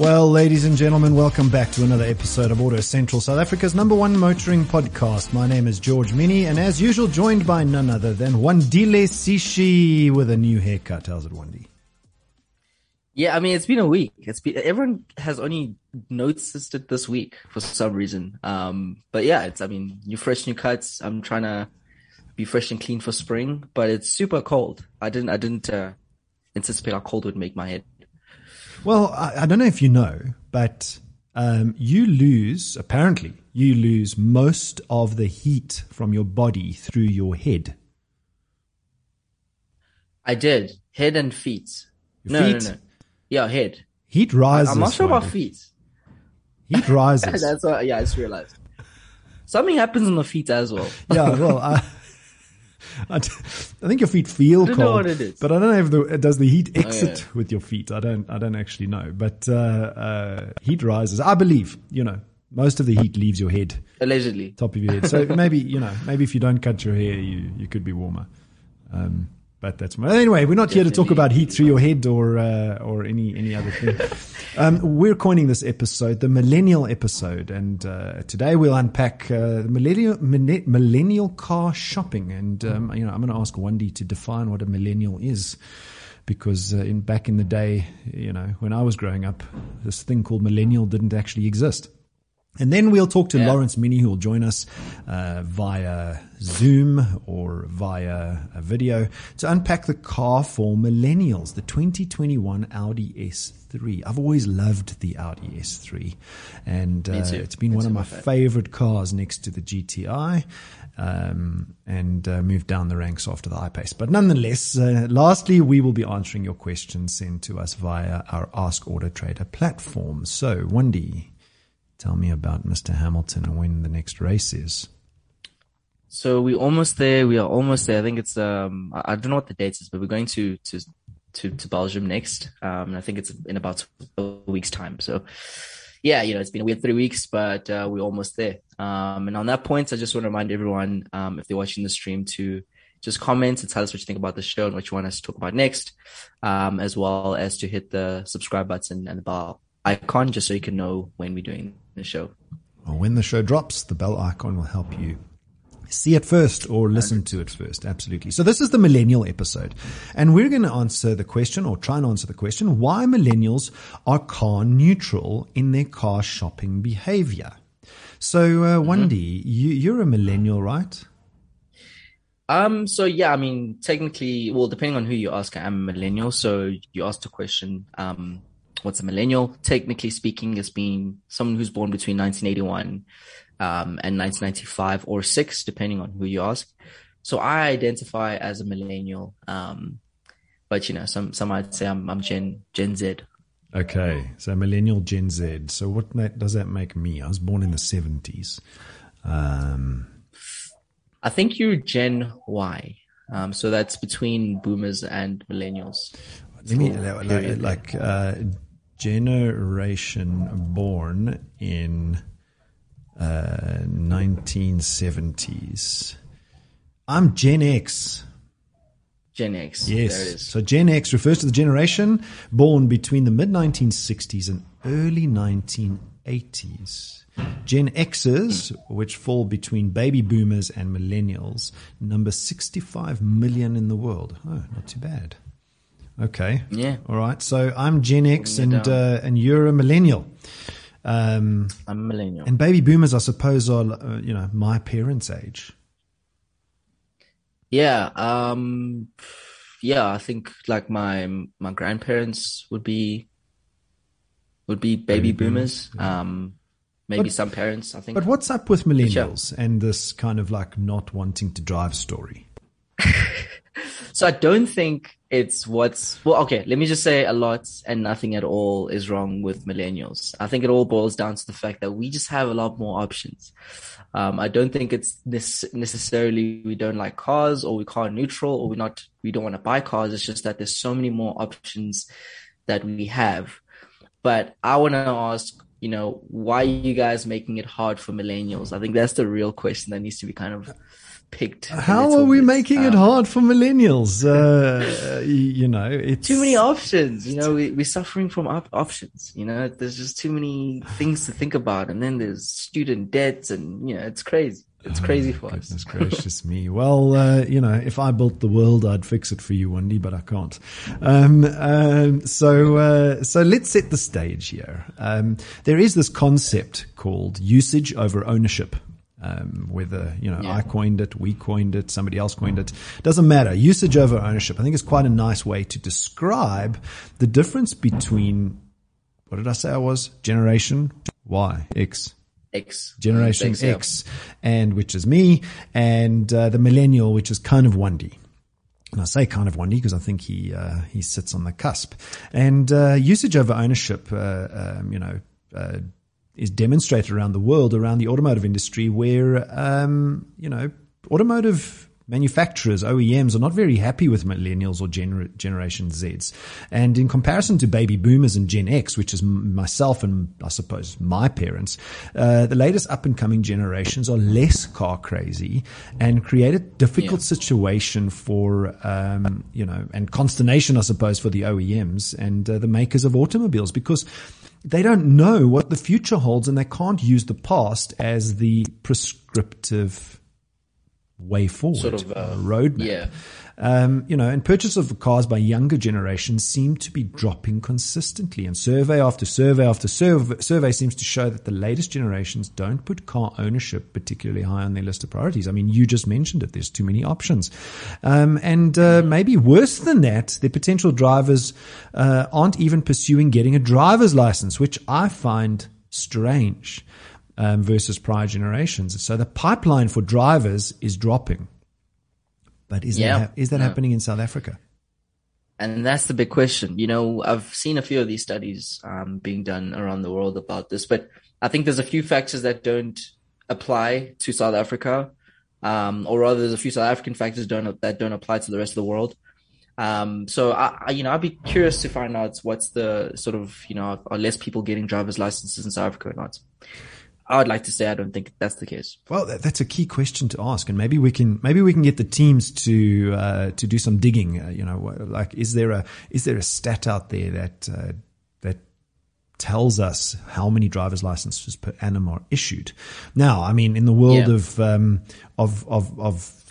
Well, ladies and gentlemen, welcome back to another episode of Auto Central, South Africa's number one motoring podcast. My name is George Mienie, and as usual, joined by none other than Wandile Sishi with a new haircut. How's it, Wandi? Yeah, I mean, it's been a week. It's been everyone has only noticed it this week for some reason. Um, but yeah, it's I mean, new fresh, new cuts. I'm trying to be fresh and clean for spring, but it's super cold. I didn't, I didn't uh, anticipate how cold would make my head. Well, I, I don't know if you know, but um, you lose, apparently, you lose most of the heat from your body through your head. I did. Head and feet. Your no, feet? no, no. Yeah, head. Heat rises. I'm not sure about feet. Heat rises. That's what, yeah, I just realized. Something happens on the feet as well. yeah, well, I, I, d- I think your feet feel don't cold, know what it is. but I don't know if the, does the heat exit yeah. with your feet. I don't, I don't actually know, but uh, uh, heat rises. I believe, you know, most of the heat leaves your head, Allegedly. top of your head. So maybe, you know, maybe if you don't cut your hair, you you could be warmer. Um, but that's my, anyway. We're not here to talk about heat through your head or uh, or any any other thing. Um, we're coining this episode the millennial episode, and uh, today we'll unpack uh, the millennial millennial car shopping. And um, you know, I'm going to ask Wendy to define what a millennial is, because uh, in back in the day, you know, when I was growing up, this thing called millennial didn't actually exist. And then we'll talk to Yeah. Lawrence Mienie, who will join us uh, via Zoom or via a video to unpack the car for millennials, the 2021 Audi S3. I've always loved the Audi S3, and uh, it's been Me one of my my favorite. favorite cars next to the GTI. Um, and uh, moved down the ranks after the I-Pace. But nonetheless, uh, lastly, we will be answering your questions sent to us via our Ask Auto Trader platform. So, Wendy, Tell me about Mr. Hamilton and when the next race is. So we're almost there. We are almost there. I think it's um I don't know what the date is, but we're going to to to to Belgium next. Um, and I think it's in about a week's time. So yeah, you know, it's been a weird three weeks, but uh, we're almost there. Um, and on that point, I just want to remind everyone, um, if they're watching the stream, to just comment and tell us what you think about the show and what you want us to talk about next, um, as well as to hit the subscribe button and the bell icon just so you can know when we're doing the show. Well, when the show drops, the bell icon will help you see it first or listen to it first. Absolutely. So this is the millennial episode and we're going to answer the question or try and answer the question why millennials are car neutral in their car shopping behavior. So, uh, Wendy, you, you're a millennial, right? Um, so yeah, I mean, technically, well, depending on who you ask, I'm a millennial. So you asked a question, um, what's a millennial? Technically speaking, it's being someone who's born between 1981, um, and 1995 or six, depending on who you ask. So I identify as a millennial. Um, but you know, some, some might say I'm, I'm Gen, Gen Z. Okay. So millennial Gen Z. So what ma- does that make me? I was born in the 70s. Um, I think you're Gen Y. Um, so that's between boomers and millennials. Let me like, like uh, generation born in uh, 1970s. I'm Gen X. Gen X. Yes. There it is. So Gen X refers to the generation born between the mid 1960s and early 1980s. Gen Xers, which fall between baby boomers and millennials, number 65 million in the world. Oh, not too bad. Okay. Yeah. All right. So I'm Gen X and uh, and you're a millennial. Um, I'm a millennial. and baby boomers, I suppose, are uh, you know my parents' age. Yeah, um, yeah, I think like my my grandparents would be would be baby, Baby boomers, boomers. Um, maybe But- some parents. I think. But what's up with yeah. millennials and this kind of like not wanting to drive story? So I don't think it's what's well. Okay, let me just say a lot and nothing at all is wrong with millennials. I think it all boils down to the fact that we just have a lot more options. Um, I don't think it's nece- necessarily we don't like cars or we car neutral or we're not we don't want to buy cars. It's just that there's so many more options that we have. But I want to ask, you know, why are you guys making it hard for millennials? I think that's the real question that needs to be kind of picked. How are we bit. making it Um, hard for millennials? Uh, you know, it's Too many options. You know, we, we're suffering from op- options. You know, there's just too many things to think about, and then there's student debts, and you know, it's crazy. It's crazy for us. Goodness gracious me. Well, uh, you know, if I built the world, I'd fix it for you Wendy, but I can't. Um, um, so, uh, so let's set the stage here. Um, there is this concept called usage over ownership. Um, whether, you know, Yeah. I coined it, we coined it, somebody else coined it. Doesn't matter. Usage over ownership. I think is quite a nice way to describe the difference between, what did I say I was? Generation Y, X. X Generation X, yeah. X, and which is me, and uh, the millennial, which is kind of Wendy. And I say kind of Wendy because I think he uh, he sits on the cusp. And uh, usage over ownership, uh, um, you know, uh, is demonstrated around the world, around the automotive industry, where um, you know automotive manufacturers, OEMs, are not very happy with millennials or gener- Generation Zs. And in comparison to baby boomers and Gen X, which is m- myself and I suppose my parents, uh, the latest up and coming generations are less car crazy and create a difficult Yeah. situation for, um, you know, and consternation, I suppose, for the OEMs and uh, the makers of automobiles because they don't know what the future holds and they can't use the past as the prescriptive way forward, Sort of, uh, roadmap. yeah. Um, you know, and purchase of cars by younger generations seem to be dropping consistently. And survey after survey after survey, survey seems to show that the latest generations don't put car ownership particularly high on their list of priorities. I mean, you just mentioned it. There's too many options. Um, and uh, maybe worse than that, the potential drivers uh, aren't even pursuing getting a driver's license, which I find strange um, versus prior generations. So the pipeline for drivers is dropping. But is Yeah. that ha- is that Yeah. happening in South Africa? And that's the big question. You know, I've seen a few of these studies um, being done around the world about this, but I think there's a few factors that don't apply to South Africa, um, or rather, there's a few South African factors don't that don't apply to the rest of the world. Um, so I, I, you know, I'd be curious to find out what's the sort of, you know, are less people getting driver's licenses in South Africa or not? I would like to say I don't think that's the case. Well, that, that's a key question to ask, and maybe we can maybe we can get the teams to uh, to do some digging. Uh, you know, like is there a is there a stat out there that uh, that tells us how many driver's licenses per annum are issued? Now, I mean, in the world Yeah. of um, of of of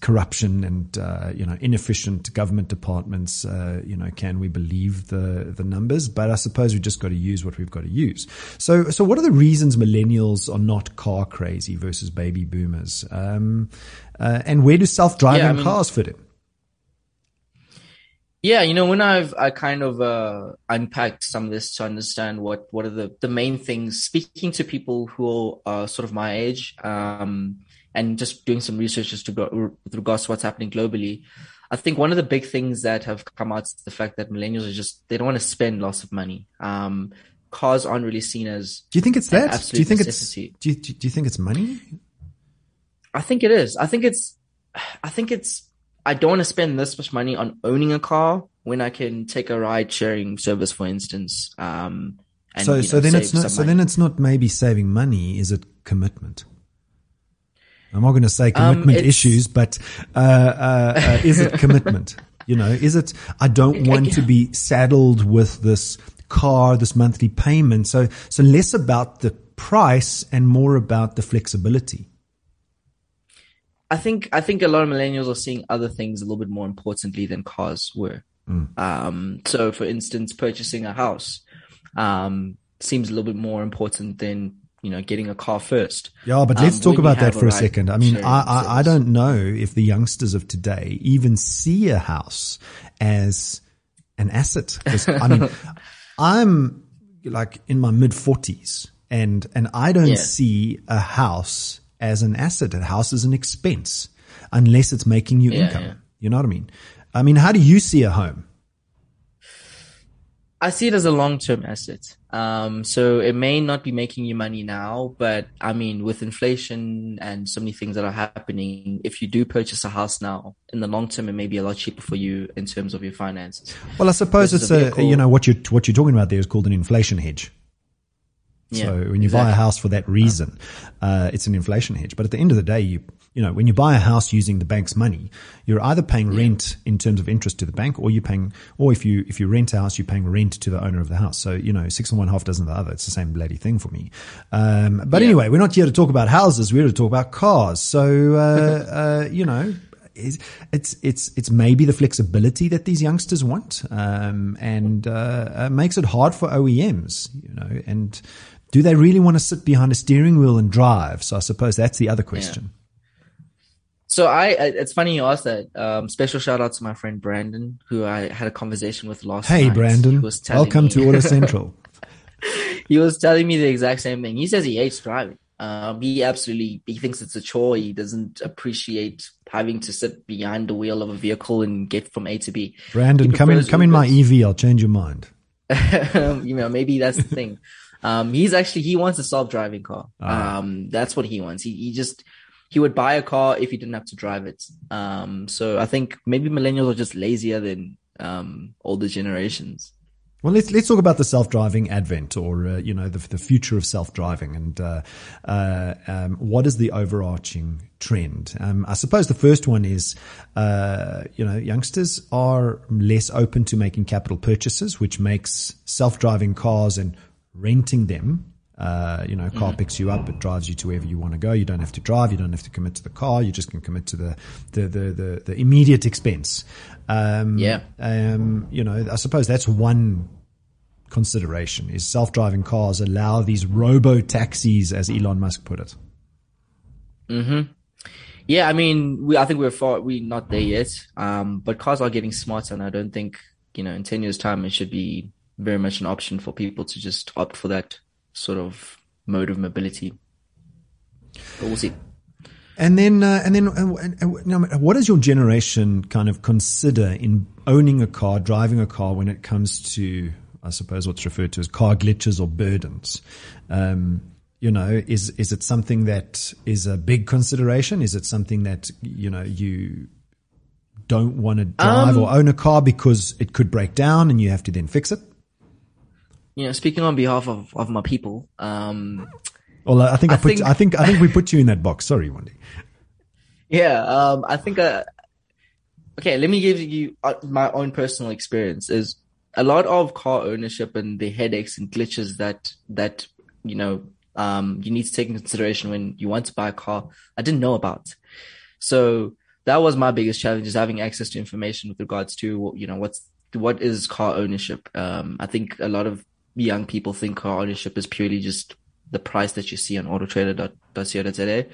corruption and uh, you know inefficient government departments uh, you know can we believe the the numbers? But i suppose we've just got to use what we've got to use. So so what are the reasons millennials are not car crazy versus baby boomers? Um, uh, and where do self-driving Yeah, I mean- cars fit in? Yeah, you know, when I've I kind of uh, unpacked some of this to understand what what are the the main things. Speaking to people who are sort of my age, um, and just doing some research just to go with regards to what's happening globally, I think one of the big things that have come out is the fact that millennials are just they don't want to spend lots of money. Um, cars aren't really seen as do you think it's that do you think necessity. it's do you, do you think it's money I think it is. I think it's, I think it's, I don't want to spend this much money on owning a car when I can take a ride sharing service, for instance. Um, and, so you so then it's not so money. then it's not maybe saving money is it commitment i'm not going to say Um, commitment it's- issues but uh, uh, uh, is it commitment you know is it i don't want to be saddled with this car this monthly payment so so less about the price and more about the flexibility I think, I think a lot of millennials are seeing other things a little bit more importantly than cars were. Mm. Um, so for instance, purchasing a house, um, seems a little bit more important than, you know, getting a car first. Yeah, but Um, let's talk about that for a second. I mean, I, I, I don't know if the youngsters of today even see a house as an asset. I mean, I'm like in my mid forties and, and I don't Yeah. see a house as an asset. A house is an expense unless it's making you Yeah, income. yeah. You know what I mean? I mean, how do you see a home? I see it as a long-term asset. Um, so it may not be making you money now, but I mean, with inflation and so many things that are happening, if you do purchase a house now, in the long term, it may be a lot cheaper for you in terms of your finances. Well, I suppose it's a vehicle. you know, what you're, what you're talking about there is called an inflation hedge. Yeah, so when you buy a house for that reason, uh, it's an inflation hedge. But at the end of the day, you you know, when you buy a house using the bank's money, you're either paying rent in terms of interest to the bank, or you're paying, or if you if you rent a house, you're paying rent to the owner of the house. So you know, six and one half dozen the other. It's the same bloody thing for me. Um, but Yeah. anyway, we're not here to talk about houses. We're here to talk about cars. So uh, uh, you know. It's it's it's it's maybe the flexibility that these youngsters want, um, and uh, uh, makes it hard for OEMs, you know. And do they really want to sit behind a steering wheel and drive? So I suppose that's the other question. So I, it's funny you asked that. Um, special shout out to my friend Brandon, who I had a conversation with last Hey, night. Brandon. Welcome me- to Auto Central. he was telling me the exact same thing. He says he hates driving. Um, he absolutely he thinks it's a chore. He doesn't appreciate having to sit behind the wheel of a vehicle and get from A to B. Brandon, come in, come in my EV. I'll change your mind. you know, maybe that's the thing. Um, he's actually he wants a self-driving car. Ah. Um, that's what he wants. He he just he would buy a car if he didn't have to drive it. Um, so I think maybe millennials are just lazier than um older generations. Well, let's let's talk about the self-driving advent, or uh, you know, the the future of self-driving, and uh, uh, um, what is the overarching trend? Um, I suppose the first one is, uh, you know, youngsters are less open to making capital purchases, which makes self-driving cars and renting them. Uh, you know, car picks you up, it drives you to wherever you want to go. You don't have to drive, you don't have to commit to the car. You just can commit to the the the the, the immediate expense. Um, Yeah. um, you know, I suppose that's one consideration is self-driving cars allow these robo taxis, as Elon Musk put it. Hmm. Yeah, I mean, we I think we're far we not there yet. Um, but cars are getting smarter, and I don't think you know in ten years' time it should be very much an option for people to just opt for that sort of mode of mobility. But we'll see. And then, uh, and then, uh, you know, what does your generation kind of consider in owning a car, driving a car, when it comes to, I suppose, what's referred to as car glitches or burdens? Um, you know, is is it something that is a big consideration? Is it something that you know you don't want to drive or own a car because it could break down and you have to then fix it? You know, speaking on behalf of of my people, um, Well, I think I, I put, think- I think, I think we put you in that box. Sorry, Wendy. Yeah, um, I think. Uh, okay, let me give you uh, my own personal experience. Is a lot of car ownership and the headaches and glitches that that you know um, you need to take into consideration when you want to buy a car. I didn't know about, so that was my biggest challenge: is having access to information with regards to you know what's what is car ownership. Um, I think a lot of young people think car ownership is purely just the price that you see on autotrader.co.za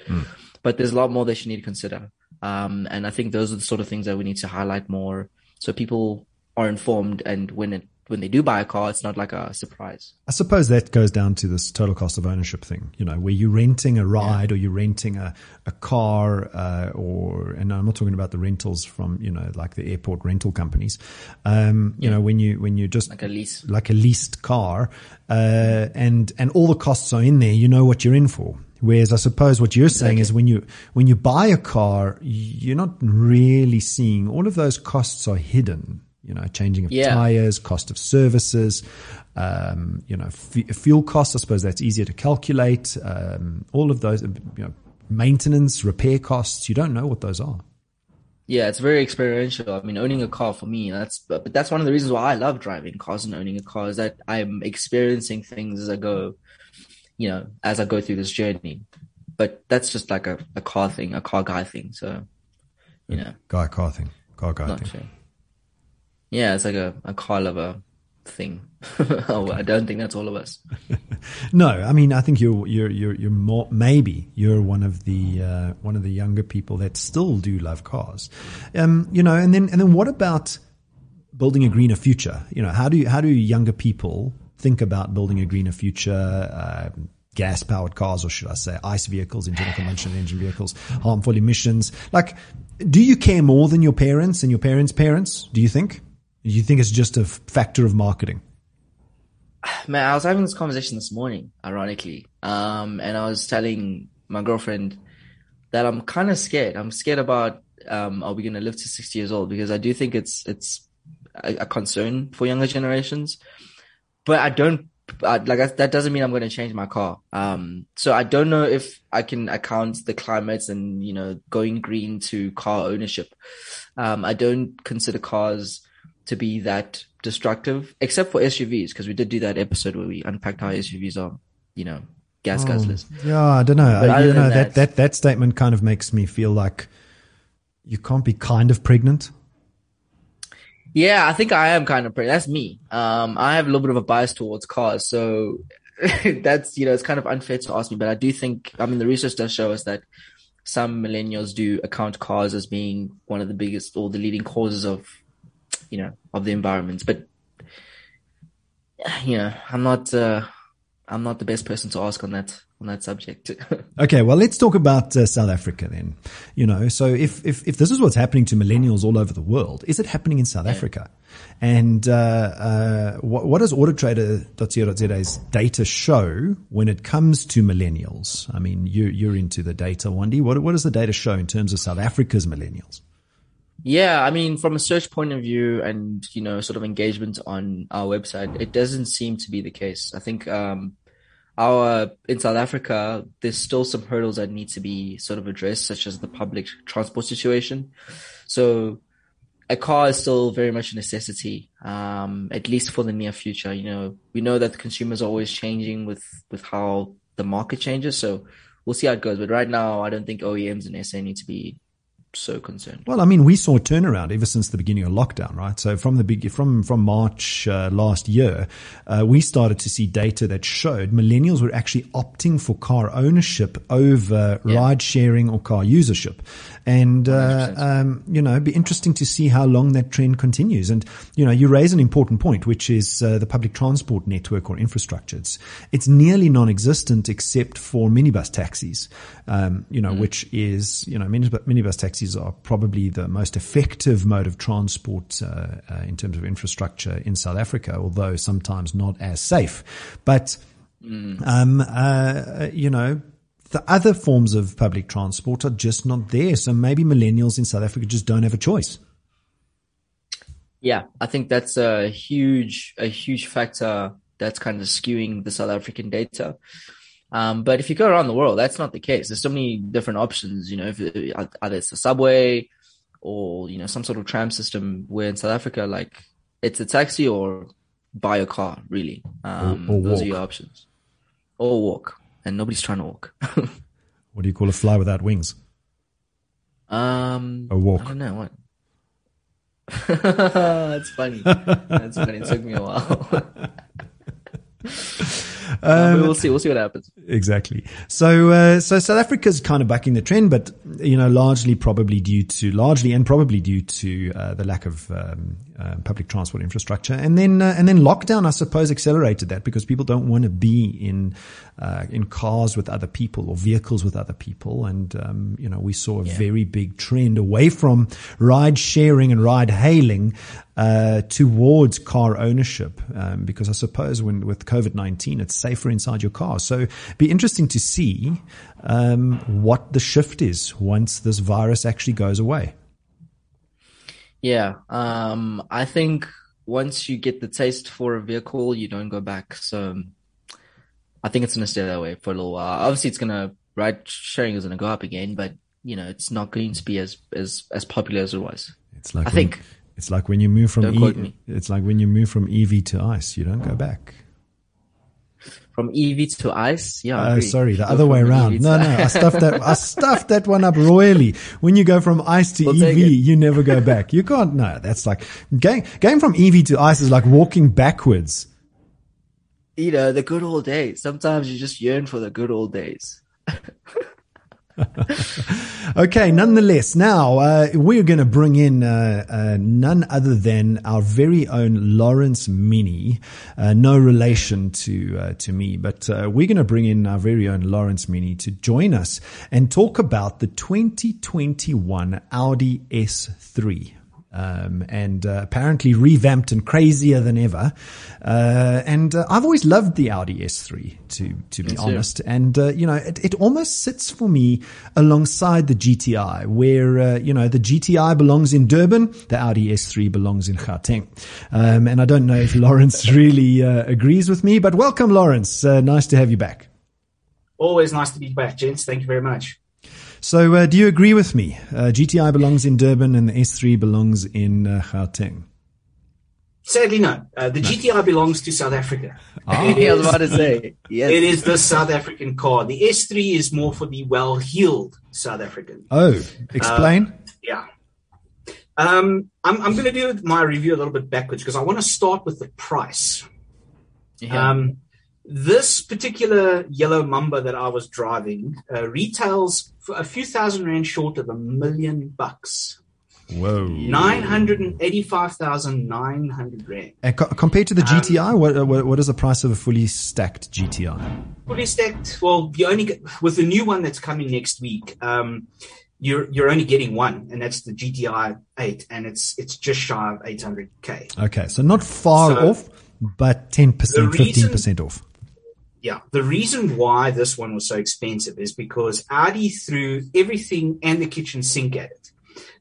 but there's a lot more that you need to consider. Um, and I think those are the sort of things that we need to highlight more so people are informed and when it when they do buy a car, it's not like a surprise. I suppose that goes down to this total cost of ownership thing, you know, where you're renting a ride or you're renting a, a car, uh, or, and I'm not talking about the rentals from, you know, like the airport rental companies. Um, you know, when you, when you just Like a lease. like a leased car, uh, and, and all the costs are in there, you know what you're in for. Whereas I suppose what you're saying is when you, when you buy a car, you're not really seeing all of those costs are hidden, you know, changing of Yeah. tires, cost of services, um, you know, f- fuel costs. I suppose that's easier to calculate. Um, all of those, you know, maintenance, repair costs. You don't know what those are. Yeah, it's very experiential. I mean, owning a car for me, that's but, but that's one of the reasons why I love driving cars and owning a car is that I'm experiencing things as I go, you know, as I go through this journey. But that's just like a, a car thing, a car guy thing. So, you know, Guy car thing, car guy not thing. sure. Yeah, it's like a, a car lover thing. oh, I don't think that's all of us. No, I mean, I think you're you're you're you're more maybe you're one of the uh, one of the younger people that still do love cars, um, you know. And then and then what about building a greener future? You know, how do you, how do younger people think about building a greener future? Uh, gas powered cars, or should I say, ICE vehicles, internal combustion engine vehicles, harmful emissions. Like, do you care more than your parents and your parents' parents? Do you think? You think it's just a factor of marketing? Man, I was having this conversation this morning, ironically. Um, and I was telling my girlfriend that I'm kind of scared. I'm scared about, um, are we going to live to 60 years old? Because I do think it's, it's a, a concern for younger generations, but I don't I, like I, that doesn't mean I'm going to change my car. Um, so I don't know if I can account the climates and you know going green to car ownership. Um, I don't consider cars to be that destructive, except for SUVs, because we did do that episode where we unpacked how SUVs are, you know, gas Oh, guzzlers. yeah, I don't know. But other you know that, that- that statement kind of makes me feel like you can't be kind of pregnant. Yeah, I think I am kind of pretty. That's me. Um, I have a little bit of a bias towards cars, so that's you know it's kind of unfair to ask me. But I do think I mean the research does show us that some millennials do account cars as being one of the biggest or the leading causes of you know of the environment. But you know, I'm not uh, I'm not the best person to ask on that on that subject. Okay, well, let's talk about uh, South Africa then. You know, so if, if, if this is what's happening to millennials all over the world, is it happening in South Africa? And, uh, uh, what, what does autotrader.co.za's data show when it comes to millennials? I mean, you, you're into the data, Wandy. What, what does the data show in terms of South Africa's millennials? Yeah, I mean, from a search point of view and, you know, sort of engagement on our website, it doesn't seem to be the case. I think, um, our, in South Africa, there's still some hurdles that need to be sort of addressed, such as the public transport situation. So a car is still very much a necessity, um, at least for the near future. You know, we know that the consumers are always changing with, with how the market changes. So we'll see how it goes. But right now, I don't think OEMs and SA need to be so concerned. Well, I mean, we saw a turnaround ever since the beginning of lockdown, right? So from the big, from, from March uh, last year, uh, we started to see data that showed millennials were actually opting for car ownership over Yeah. ride sharing or car usership. And, uh, um, you know, it'd be interesting to see how long that trend continues. And, you know, you raise an important point, which is uh, the public transport network or infrastructure. It's, it's nearly non-existent except for minibus taxis, um, you know, which is, you know, minibus, minibus taxis are probably the most effective mode of transport uh, uh, in terms of infrastructure in South Africa, although sometimes not as safe. But, um, uh, you know, the other forms of public transport are just not there. So maybe millennials in South Africa just don't have a choice. Yeah, I think that's a huge, a huge factor that's kind of skewing the South African data. Um, but if you go around the world, that's not the case. There's so many different options, you know, if either it's a subway or, you know, some sort of tram system where in South Africa, like it's a taxi or buy a car, really. Um, Or- or those walk. are your options. Or walk. And nobody's trying to walk. What do you call a fly without wings? um, A walk. I don't know what. That's funny. That's funny. It took me a while. Um, we'll see. We'll see what happens. Exactly. So, uh, so South Africa's kind of bucking the trend, but you know, largely probably due to largely and probably due to uh, the lack of um, uh, public transport infrastructure, and then uh, and then lockdown, I suppose, accelerated that because people don't want to be in uh, in cars with other people or vehicles with other people, and um, you know, we saw a Yeah. very big trend away from ride sharing and ride hailing uh, towards car ownership, um, because I suppose when with COVID nineteen, it's safer inside your car. So, be interesting to see um, what the shift is once this virus actually goes away. Yeah. Um, I think once you get the taste for a vehicle, you don't go back. So um, I think it's going to stay that way for a little while. Obviously, it's going to, ride sharing is going to go up again, but you know, it's not going to be as, as, as popular as it was. It's like I when- think. it's like when you move from e- it's like when you move from EV to ICE, you don't go back. From EV to ICE. Yeah. Oh, sorry, the other way around. EV No, no, I stuffed that. I stuffed that one up royally. When you go from ICE to We'll EV, you never go back. You can't. No, that's like going going from EV to ICE is like walking backwards. you know, the good old days. Sometimes you just yearn for the good old days. Okay, nonetheless, now uh, we're going to bring in uh, uh, none other than our very own Lawrence Mienie. Uh, no relation to uh, to me, but uh, we're going to bring in our very own Lawrence Mienie to join us and talk about the 2021 Audi S3. Um, and uh, apparently revamped and crazier than ever. Uh, and uh, I've always loved the Audi S3, to to be honest. And uh, you know, it, it almost sits for me alongside the GTI, where uh, you know the GTI belongs in Durban, the Audi S3 belongs in Gauteng. Um, and I don't know if Lawrence really uh, agrees with me, but welcome, Lawrence. nice to have you back. Always nice to be back, gents. Thank you very much. So, uh, do you agree with me? Uh, GTI belongs in Durban and the S3 belongs in uh, Gauteng. Sadly, no. Uh, the no. GTI belongs to South Africa. Oh, it I was about to say. Yes. It is the South African car. The S3 is more for the well-heeled South African. Oh, explain. Uh, yeah. Um, I'm, I'm going to do my review a little bit backwards because I want to start with the price. Yeah. Um, this particular yellow Mamba that I was driving uh, retails for a few thousand rand short of a million bucks. Whoa. 985,900 rand. And co- compared to the GTI, um, what, what, what is the price of a fully stacked GTI? Fully stacked, well, you only get, with the new one that's coming next week, um, you're you're only getting one, and that's the GTI 8, and it's it's just shy of 800k. Okay, so not far so off, but 10%, 15% off yeah, the reason why this one was so expensive is because Audi threw everything and the kitchen sink at it.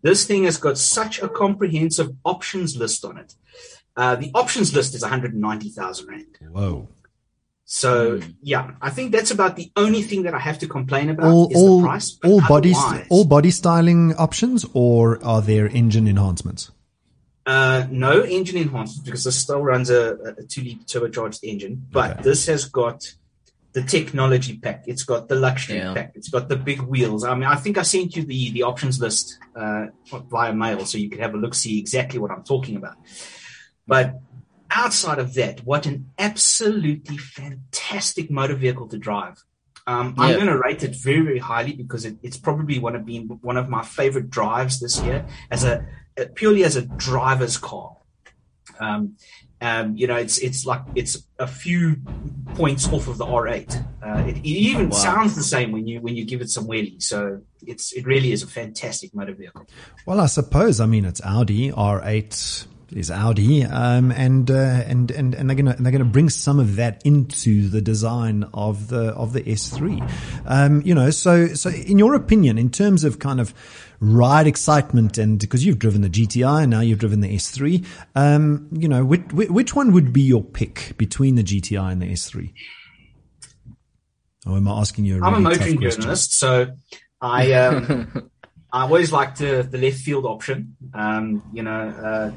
This thing has got such a comprehensive options list on it. Uh, the options list is 190,000 Rand. Whoa. So mm. yeah, I think that's about the only thing that I have to complain about all, is all, the price. All body, all body styling options, or are there engine enhancements? Uh, no engine enhancements because this still runs a, a two liter turbocharged engine, but okay. this has got the technology pack. It's got the luxury yeah. pack. It's got the big wheels. I mean, I think I sent you the the options list uh, via mail, so you could have a look, see exactly what I'm talking about. But outside of that, what an absolutely fantastic motor vehicle to drive. Um, yeah. I'm going to rate it very, very highly because it, it's probably one of being one of my favorite drives this year as a purely as a driver's car. Um, um, you know, it's it's like it's a few points off of the R8. Uh, it, it, even wow. sounds the same when you when you give it some wheelie. So it's it really is a fantastic motor vehicle. Well, I suppose I mean it's Audi R8 is Audi, um, and, uh, and and and they're gonna they're gonna bring some of that into the design of the of the S3. Um, you know, so so in your opinion, in terms of kind of ride excitement, and because you've driven the GTI and now you've driven the S3, um, you know, which, which one would be your pick between the GTI and the S3? Oh, am I asking you? A really I'm a motoring journalist, so I um, I always like the the left field option. Um, you know, uh,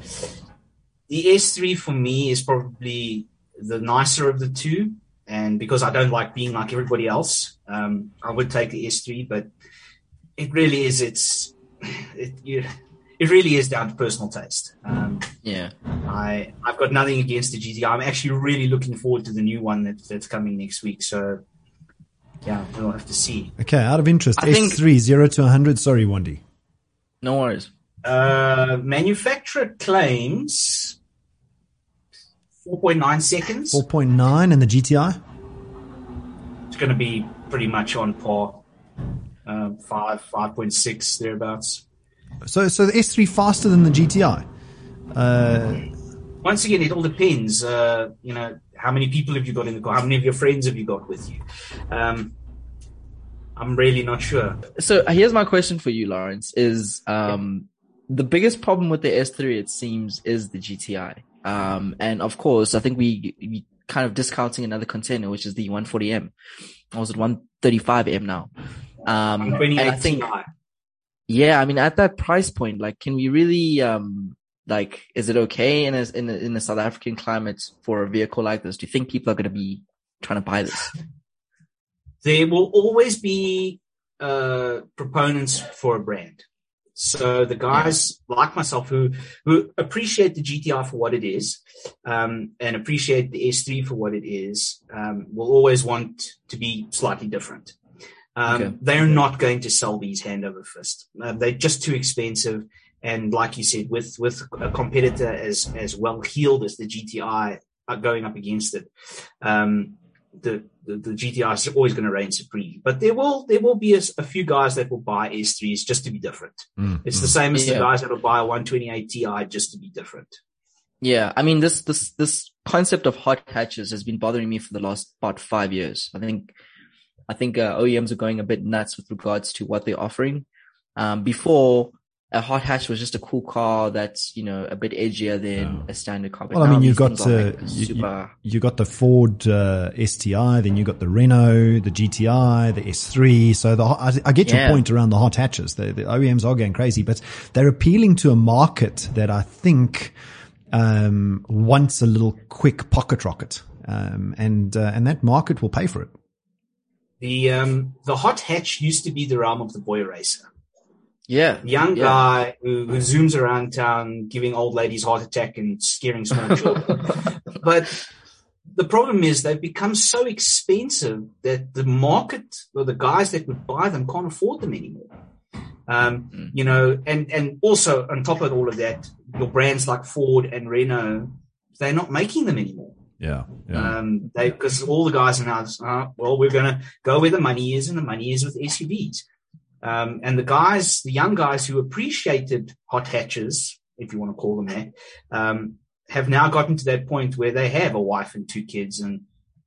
the S3 for me is probably the nicer of the two, and because I don't like being like everybody else, um, I would take the S3. But it really is it's it you, it really is down to personal taste. Um, yeah, I I've got nothing against the GT. I'm actually really looking forward to the new one that, that's coming next week. So yeah, we'll have to see. Okay, out of interest, I S3 think, zero to 100. Sorry, Wandy. No worries. Uh, manufacturer claims 4.9 seconds. 4.9 and the GTI? It's going to be pretty much on par. Um, 5, 5.6, thereabouts. So, so the S3 faster than the GTI? Uh, Once again, it all depends. Uh, you know, how many people have you got in the car? How many of your friends have you got with you? Um, I'm really not sure. So here's my question for you, Lawrence: Is um, the biggest problem with the S3, it seems, is the GTI. Um, and of course, I think we, we kind of discounting another contender, which is the 140M. I was at 135M now. Um, I think, yeah, I mean, at that price point, like, can we really, um, like, is it okay in a, in a, in a South African climate for a vehicle like this? Do you think people are going to be trying to buy this? There will always be, uh, proponents for a brand. So the guys yeah. like myself who who appreciate the GTI for what it is, um, and appreciate the S3 for what it is, um, will always want to be slightly different. Um, okay. They're not going to sell these hand over fist. Uh, they're just too expensive. And like you said, with with a competitor as as well heeled as the GTI going up against it, um, the, the, the GTR is always going to reign supreme. But there will there will be a, a, few guys that will buy S3s just to be different. Mm, it's mm. the same as yeah. the guys that will buy a 128 Ti just to be different. Yeah, I mean this this this concept of hot hatches has been bothering me for the last about five years. I think I think uh, OEMs are going a bit nuts with regards to what they're offering. Um, before a hot hatch was just a cool car that's you know a bit edgier than yeah. a standard car. But well, I mean, you got uh, like you, super... you, got the Ford uh, STI, then you got the Renault, the GTI, the S3. So the I, I get your yeah. point around the hot hatches. The, the, OEMs are going crazy, but they're appealing to a market that I think um, wants a little quick pocket rocket, um, and uh, and that market will pay for it. The um, the hot hatch used to be the realm of the boy racer. Yeah. Young yeah. guy who, who, zooms around town giving old ladies heart attack and scaring small children. but the problem is they've become so expensive that the market or the guys that would buy them can't afford them anymore. Um, mm. you know, and, and also on top of all of that, your brands like Ford and Renault, they're not making them anymore. Yeah. yeah. Um, they, cause all the guys are now, uh, well, we're going to go where the money is and the money is with SUVs. Um, and the guys, the young guys who appreciated hot hatches, if you want to call them that, um, have now gotten to that point where they have a wife and two kids, and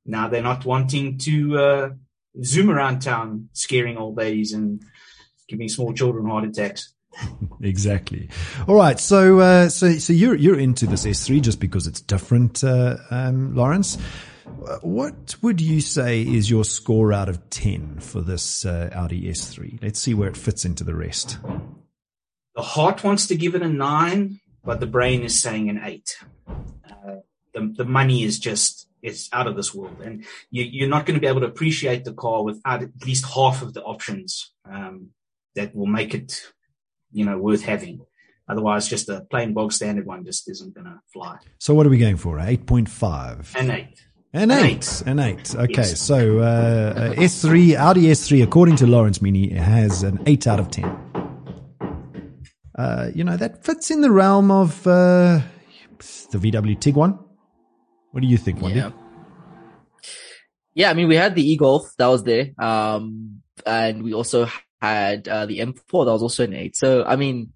now they're not wanting to uh, zoom around town, scaring old ladies and giving small children heart attacks. exactly. All right. So, uh, so, so you're you're into this S3 just because it's different, uh, um, Lawrence. What would you say is your score out of 10 for this uh, Audi S3? Let's see where it fits into the rest. The heart wants to give it a 9, but the brain is saying an 8. Uh, the, the money is just it's out of this world. And you, are not going to be able to appreciate the car without at least half of the options um, that will make it, you know, worth having. Otherwise, just a plain bog standard one just isn't going to fly. So, what are we going for? 8.5? An 8. An eight. An eight. Okay. Yes. So, uh, S3, Audi S3, according to Lawrence Mienie, has an eight out of 10. Uh, you know, that fits in the realm of, uh, the VW Tiguan. What do you think, Wendy? Yeah. Yeah. I mean, we had the e-Golf that was there. Um, and we also had, uh, the M4 that was also an eight. So, I mean,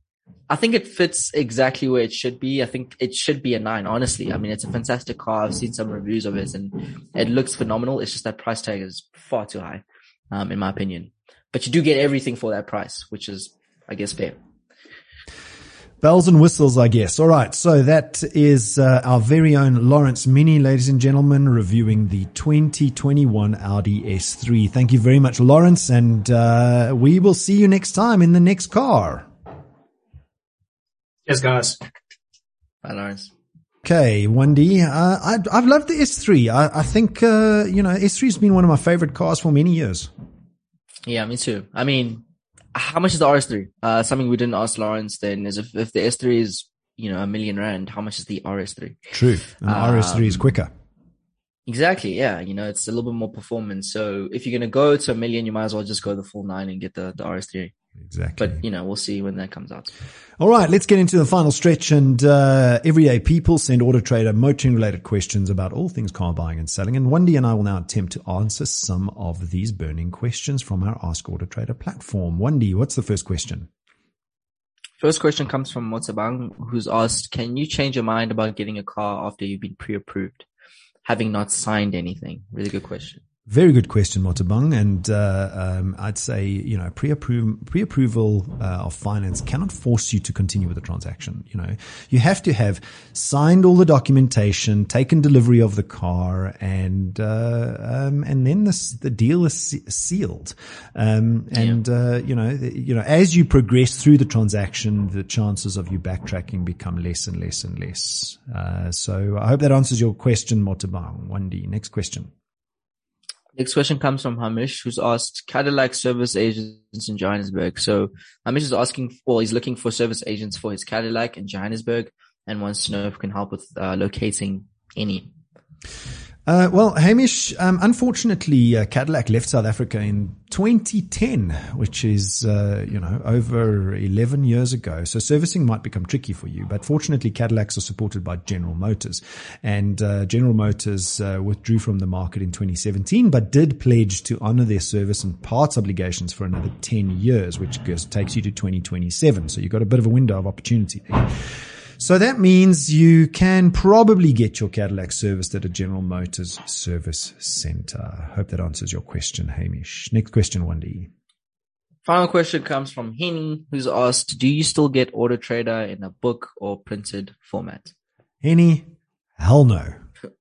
I think it fits exactly where it should be. I think it should be a nine, honestly. I mean, it's a fantastic car. I've seen some reviews of it and it looks phenomenal. It's just that price tag is far too high, um, in my opinion. But you do get everything for that price, which is, I guess, fair. Bells and whistles, I guess. All right. So that is uh, our very own Lawrence Mienie, ladies and gentlemen, reviewing the 2021 Audi S3. Thank you very much, Lawrence. And uh, we will see you next time in the next car. Yes, guys. Bye, Lawrence. Okay, Wendy. Uh, I, I've loved the S3. I, I think, uh, you know, S3 has been one of my favorite cars for many years. Yeah, me too. I mean, how much is the RS3? Uh, something we didn't ask Lawrence then is if, if the S3 is, you know, a million rand, how much is the RS3? True. And the um, RS3 is quicker. Exactly. Yeah. You know, it's a little bit more performance. So if you're going to go to a million, you might as well just go the full nine and get the, the RS3. Exactly. But, you know, we'll see when that comes out. All right, let's get into the final stretch. And uh, everyday people send Auto Trader motoring related questions about all things car buying and selling. And Wendy and I will now attempt to answer some of these burning questions from our Ask Auto Trader platform. Wendy, what's the first question? First question comes from Motabang, who's asked, can you change your mind about getting a car after you've been pre-approved, having not signed anything? Really good question. Very good question, Motabung. And uh, um, I'd say, you know, pre-approval, pre-approval uh, of finance cannot force you to continue with the transaction. You know, you have to have signed all the documentation, taken delivery of the car, and uh, um, and then this, the deal is sealed. Um, and yeah. Uh, you know, you know, as you progress through the transaction, the chances of you backtracking become less and less and less. Uh, so I hope that answers your question, Motabang. Wendy, next question. Next question comes from Hamish, who's asked Cadillac service agents in Johannesburg. So Hamish is asking, well, he's looking for service agents for his Cadillac in Johannesburg and wants to know if we can help with uh, locating any. Uh, well, Hamish, um, unfortunately, uh, Cadillac left South Africa in 2010, which is, uh, you know, over 11 years ago. So servicing might become tricky for you, but fortunately, Cadillacs are supported by General Motors and, uh, General Motors, uh, withdrew from the market in 2017, but did pledge to honor their service and parts obligations for another 10 years, which takes you to 2027. So you've got a bit of a window of opportunity there. So that means you can probably get your Cadillac serviced at a General Motors service center. Hope that answers your question, Hamish. Next question, Wendy. Final question comes from Henny, who's asked, do you still get Auto Trader in a book or printed format? Henny, hell no.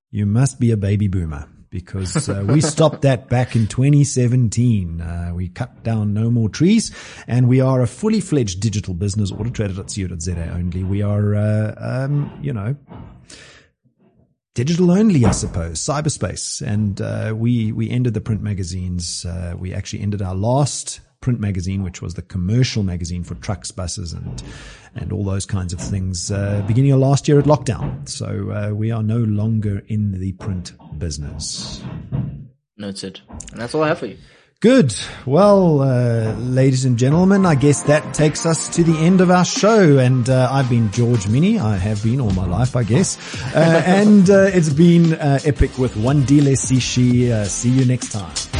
You must be a baby boomer because uh, we stopped that back in 2017. Uh, we cut down no more trees and we are a fully fledged digital business, autotrader.co.za only. We are, uh, um, you know, digital only, I suppose, cyberspace. And, uh, we, we ended the print magazines. Uh, we actually ended our last print magazine, which was the commercial magazine for trucks, buses, and and all those kinds of things. Uh, beginning of last year at lockdown, so uh, we are no longer in the print business. Noted, and that's all I have for you. Good. Well, uh, ladies and gentlemen, I guess that takes us to the end of our show. And uh, I've been George Mienie. I have been all my life, I guess. Uh, and uh, it's been uh, epic with one Dile Sishi. see you next time.